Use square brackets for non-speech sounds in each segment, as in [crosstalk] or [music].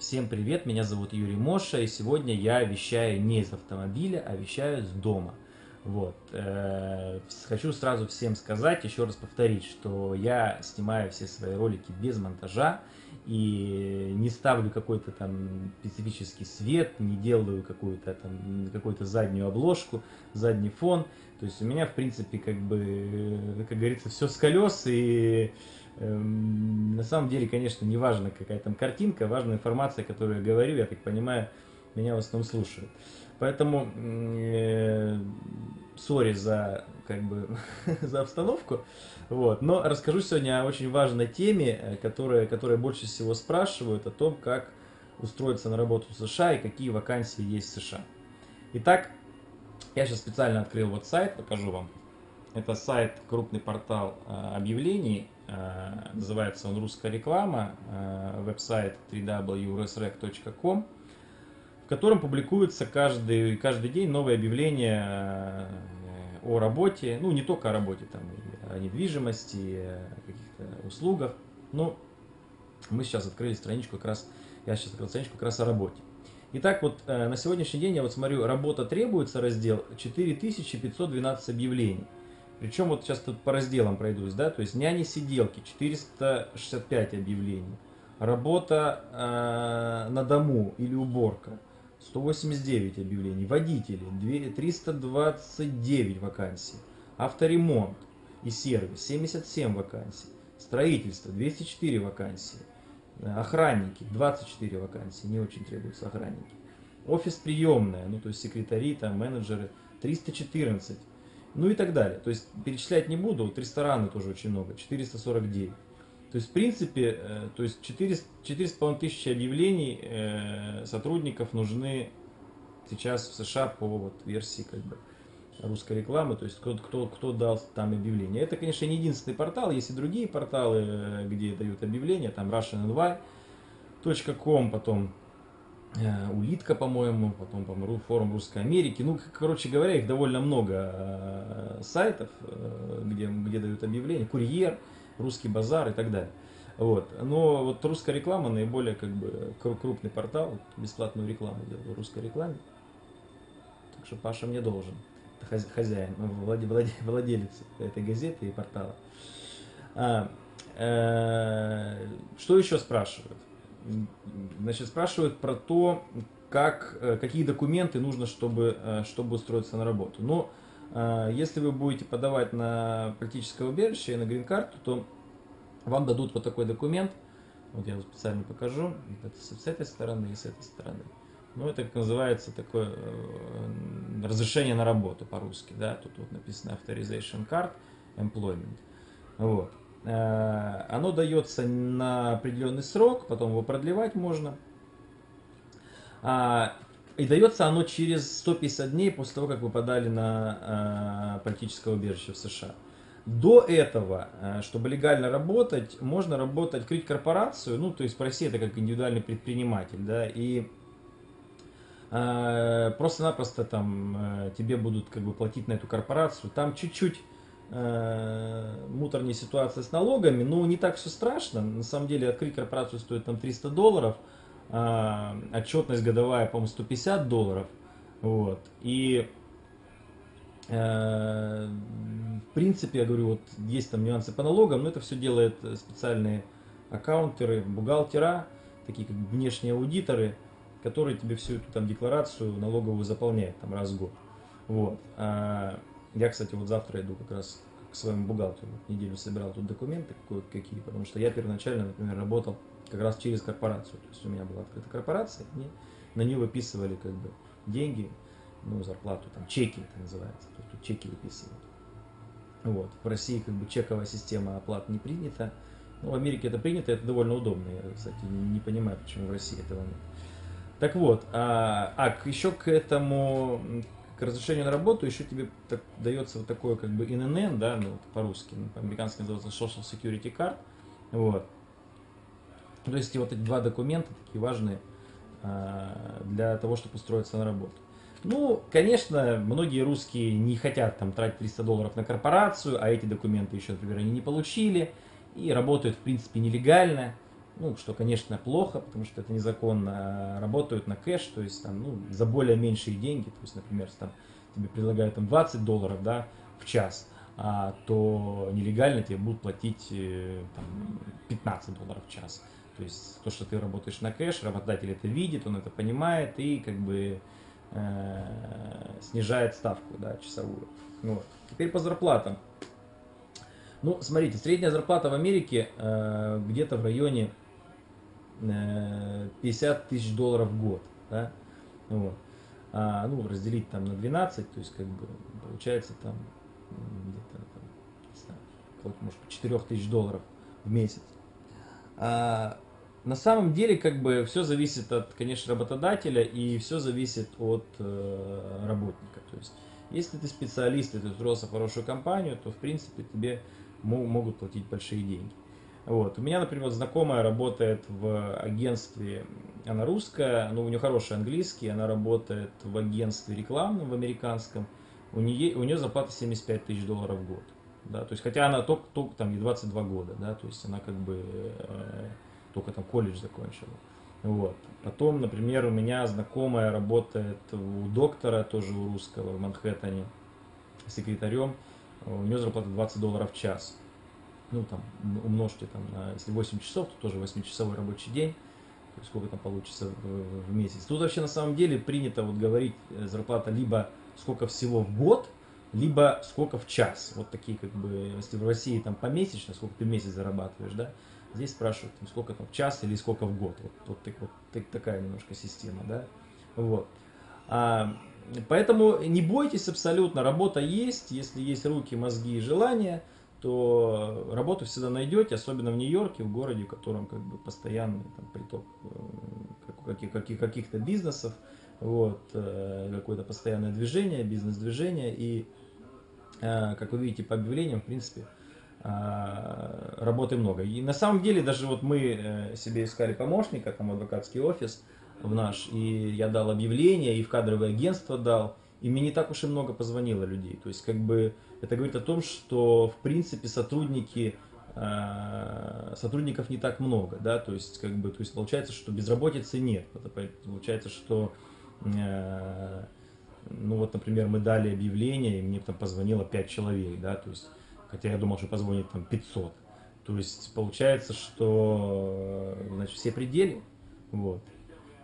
Всем привет, меня зовут Юрий Моша, и сегодня я вещаю не из автомобиля, а вещаю с дома. Вот. э, Хочу сразу всем сказать, еще раз повторить, что я снимаю все свои ролики без монтажа и не ставлю какой-то там специфический свет, не делаю какую-то там какую-то заднюю обложку, задний фон. То есть у меня, в принципе, как бы, э, как говорится, все с колес и на самом деле, конечно, не важно, какая там картинка, важна информация, которую я говорю, я так понимаю, меня в основном слушают. Поэтому, э, сори за, как бы, [laughs] за обстановку, вот. но расскажу сегодня о очень важной теме, э, которая, которая больше всего спрашивают, о том, как устроиться на работу в США и какие вакансии есть в США. Итак, я сейчас специально открыл вот сайт, покажу вам. Это сайт, крупный портал э, объявлений, называется он «Русская реклама», э, веб-сайт www.resrec.com, в котором публикуется каждый, каждый день новые объявления э, о работе, ну не только о работе, там и о недвижимости, о каких-то услугах. Но мы сейчас открыли страничку как раз, я сейчас открыл страничку как раз о работе. Итак, вот на сегодняшний день я вот смотрю, работа требуется, раздел 4512 объявлений. Причем вот сейчас тут по разделам пройдусь, да, то есть няни-сиделки 465 объявлений, работа э, на дому или уборка 189 объявлений, водители 329 вакансий, авторемонт и сервис 77 вакансий, строительство 204 вакансии, охранники 24 вакансии, не очень требуются охранники, офис приемная, ну то есть секретари, там менеджеры 314 ну и так далее. То есть перечислять не буду, вот рестораны тоже очень много, 449. То есть, в принципе, э, то есть 4,5 тысячи объявлений э, сотрудников нужны сейчас в США по вот версии как бы русской рекламы, то есть кто, кто, кто дал там объявление. Это, конечно, не единственный портал, есть и другие порталы, э, где дают объявления, там russianny.com, потом улитка, по-моему, потом, по-моему, форум Русской Америки. Ну, короче говоря, их довольно много э, сайтов, э, где, где дают объявления. Курьер, Русский базар и так далее. Вот. Но вот русская реклама наиболее как бы крупный портал, бесплатную рекламу делаю русской рекламе. Так что Паша мне должен. Хозяин, [laughs] владелец этой газеты и портала. А, э, что еще спрашивают? Значит, спрашивают про то, как, э, какие документы нужно, чтобы, э, чтобы устроиться на работу. Но э, если вы будете подавать на политическое убежище и на грин-карту, то вам дадут вот такой документ. Вот я его специально покажу. Это с этой стороны и с этой стороны. Ну, это как называется такое разрешение на работу по-русски. Да? Тут вот написано Authorization Card Employment. Вот. Э, оно дается на определенный срок, потом его продлевать можно. А, и дается оно через 150 дней после того, как вы подали на э, политическое убежище в США. До этого, э, чтобы легально работать, можно работать, открыть корпорацию, ну, то есть в России это как индивидуальный предприниматель, да, и просто-напросто там тебе будут как бы платить на эту корпорацию, там чуть-чуть э, муторнее ситуация с налогами, но не так все страшно. На самом деле открыть корпорацию стоит там 300 долларов, э, отчетность годовая, по-моему, 150 долларов. Вот. И э, в принципе, я говорю, вот есть там нюансы по налогам, но это все делают специальные аккаунтеры, бухгалтера, такие как внешние аудиторы, которые тебе всю эту там декларацию налоговую заполняют там раз в год. Вот. Я, кстати, вот завтра иду как раз к своему бухгалтеру. Неделю собирал тут документы какие, потому что я первоначально, например, работал как раз через корпорацию. То есть у меня была открыта корпорация, и на нее выписывали как бы деньги, ну, зарплату, там, чеки это называется. То есть тут чеки выписывают. Вот. В России как бы чековая система оплат не принята. Ну, в Америке это принято, это довольно удобно. Я, кстати, не понимаю, почему в России этого нет. Так вот, а, а еще к этому, к разрешению на работу еще тебе так, дается вот такое как бы ИНН, да, ну, по-русски, ну, по-американски называется Social Security Card, вот. То есть вот эти два документа такие важные а, для того, чтобы устроиться на работу. Ну, конечно, многие русские не хотят там тратить 300 долларов на корпорацию, а эти документы еще, например, они не получили и работают, в принципе, нелегально. Ну, что, конечно, плохо, потому что это незаконно, работают на кэш, то есть там, ну, за более меньшие деньги, то есть, например, там, тебе предлагают там 20 долларов, да, в час, а, то нелегально тебе будут платить э, там, 15 долларов в час. То есть то, что ты работаешь на кэш, работодатель это видит, он это понимает и как бы э, снижает ставку да, часовую. Вот. Теперь по зарплатам. Ну, смотрите, средняя зарплата в Америке э, где-то в районе 50 тысяч долларов в год. Да? Вот. А, ну, разделить там на 12, то есть как бы получается там где-то там, не знаю, может 4 тысяч долларов в месяц. А, на самом деле, как бы, все зависит от, конечно, работодателя и все зависит от э, работника. То есть, если ты специалист, и ты устроился в хорошую компанию, то, в принципе, тебе могут платить большие деньги. Вот. У меня, например, знакомая работает в агентстве, она русская, но у нее хороший английский, она работает в агентстве рекламном, в американском, у нее, у нее зарплата 75 тысяч долларов в год. Да, то есть, хотя она только, только там, 22 года, да, то есть она как бы э, только там колледж закончила. Вот. Потом, например, у меня знакомая работает у доктора, тоже у русского, в Манхэттене, секретарем. У нее зарплата 20 долларов в час. Ну, там, умножьте, там, на, если 8 часов, то тоже 8-часовой рабочий день. То сколько там получится в, в месяц. Тут вообще на самом деле принято вот говорить э, зарплата либо сколько всего в год, либо сколько в час. Вот такие как бы, если в России там помесячно, сколько ты в месяц зарабатываешь, да, Здесь спрашивают, там, сколько там в час или сколько в год. Вот, вот, так, вот так, такая немножко система, да. Вот. А, поэтому не бойтесь абсолютно, работа есть, если есть руки, мозги и желание, то работу всегда найдете, особенно в Нью-Йорке, в городе, в котором как бы постоянный там, приток э, каких, каких-то бизнесов, вот, э, какое-то постоянное движение, бизнес-движение, и, э, как вы видите по объявлениям, в принципе, работы много. И на самом деле даже вот мы себе искали помощника, там адвокатский офис в наш, и я дал объявление, и в кадровое агентство дал, и мне не так уж и много позвонило людей. То есть как бы это говорит о том, что в принципе сотрудники а, сотрудников не так много, да, то есть как бы, то есть получается, что безработицы нет, получается, что э, ну вот, например, мы дали объявление, и мне там позвонило 5 человек, да, то есть хотя я думал, что позвонит там 500. То есть получается, что значит, все пределы. Вот.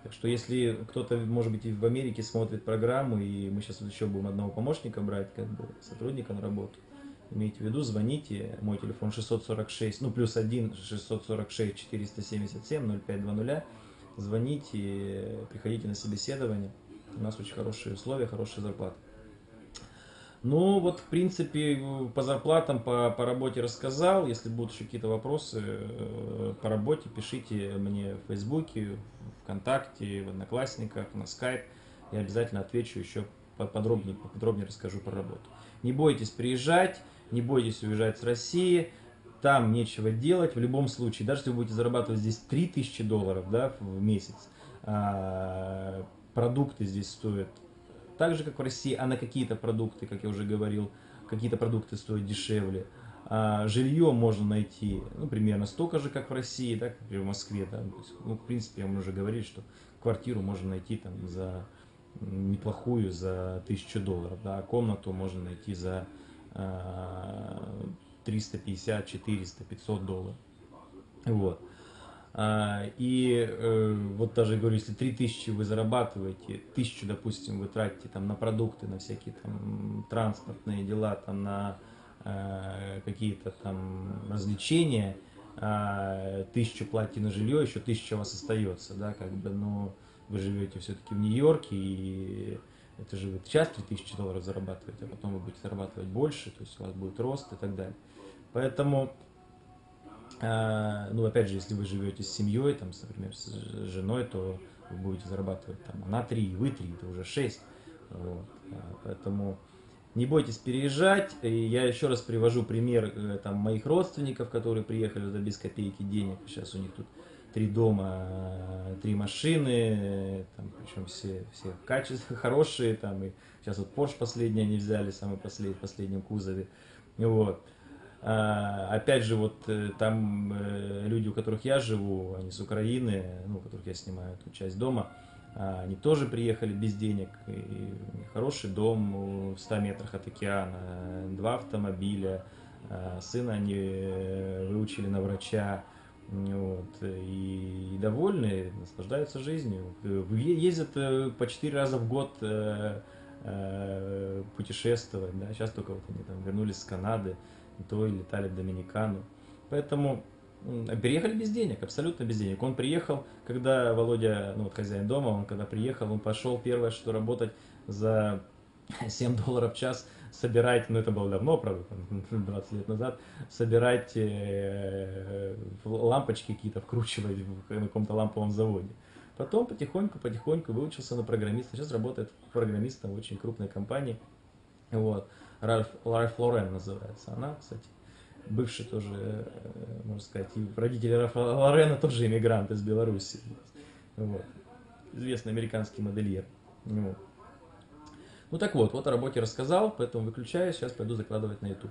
Так что если кто-то, может быть, и в Америке смотрит программу, и мы сейчас еще будем одного помощника брать, как бы сотрудника на работу, имейте в виду, звоните, мой телефон 646, ну плюс 1 646 477 0520, звоните, приходите на собеседование, у нас очень хорошие условия, хорошая зарплата. Ну, вот, в принципе, по зарплатам, по, по работе рассказал. Если будут еще какие-то вопросы э, по работе, пишите мне в Фейсбуке, ВКонтакте, в Одноклассниках, на Скайп. Я обязательно отвечу еще подробнее, подробнее расскажу про работу. Не бойтесь приезжать, не бойтесь уезжать с России. Там нечего делать. В любом случае, даже если вы будете зарабатывать здесь 3000 долларов да, в месяц, а, продукты здесь стоят так же, как в России, а на какие-то продукты, как я уже говорил, какие-то продукты стоят дешевле. А жилье можно найти, ну, примерно столько же, как в России, да, как в Москве, да. Ну, в принципе, я вам уже говорил, что квартиру можно найти там за неплохую, за тысячу долларов, да, а комнату можно найти за 350, 400, 500 долларов. Вот. А, и э, вот даже говорю, если 3000 вы зарабатываете, 1000, допустим, вы тратите там на продукты, на всякие там транспортные дела, там на э, какие-то там развлечения, э, 1000 платите на жилье, еще 1000 у вас остается, да, как бы, но вы живете все-таки в Нью-Йорке, и это же вы сейчас 3000 долларов зарабатываете, а потом вы будете зарабатывать больше, то есть у вас будет рост и так далее. Поэтому а, ну, опять же, если вы живете с семьей, там, например, с женой, то вы будете зарабатывать там на 3, вы 3, это уже 6. Вот. А, поэтому не бойтесь переезжать. И я еще раз привожу пример э, там, моих родственников, которые приехали за без копейки денег. Сейчас у них тут три дома, три машины, там, причем все, все качества [laughs] хорошие. Там, и сейчас вот Porsche последний они взяли, самый последний, в последнем кузове. Вот. А, опять же, вот э, там э, люди, у которых я живу, они с Украины, ну, у которых я снимаю эту часть дома, а, они тоже приехали без денег. И хороший дом в 100 метрах от океана, два автомобиля, а, сына они э, выучили на врача, вот, и, и довольны, наслаждаются жизнью. Ездят по 4 раза в год путешествовать, да, сейчас только вот они там вернулись с Канады, то и летали в Доминикану. Поэтому переехали без денег, абсолютно без денег. Он приехал, когда Володя, ну вот хозяин дома, он когда приехал, он пошел первое, что работать за [laughs] 7 долларов в час, собирать, ну это было давно, правда, 20 [laughs] лет назад, собирать э, лампочки какие-то, вкручивать на каком-то ламповом заводе. Потом потихоньку, потихоньку выучился на программиста. Сейчас работает программистом в очень крупной компании. Вот. Ральф, Ральф Лорен называется она, кстати. Бывший тоже, э, можно сказать, и родители Ральфа Лорена тоже иммигрант из Беларуси. Вот. Известный американский модельер. Вот. Ну так вот, вот о работе рассказал, поэтому выключаю, сейчас пойду закладывать на YouTube.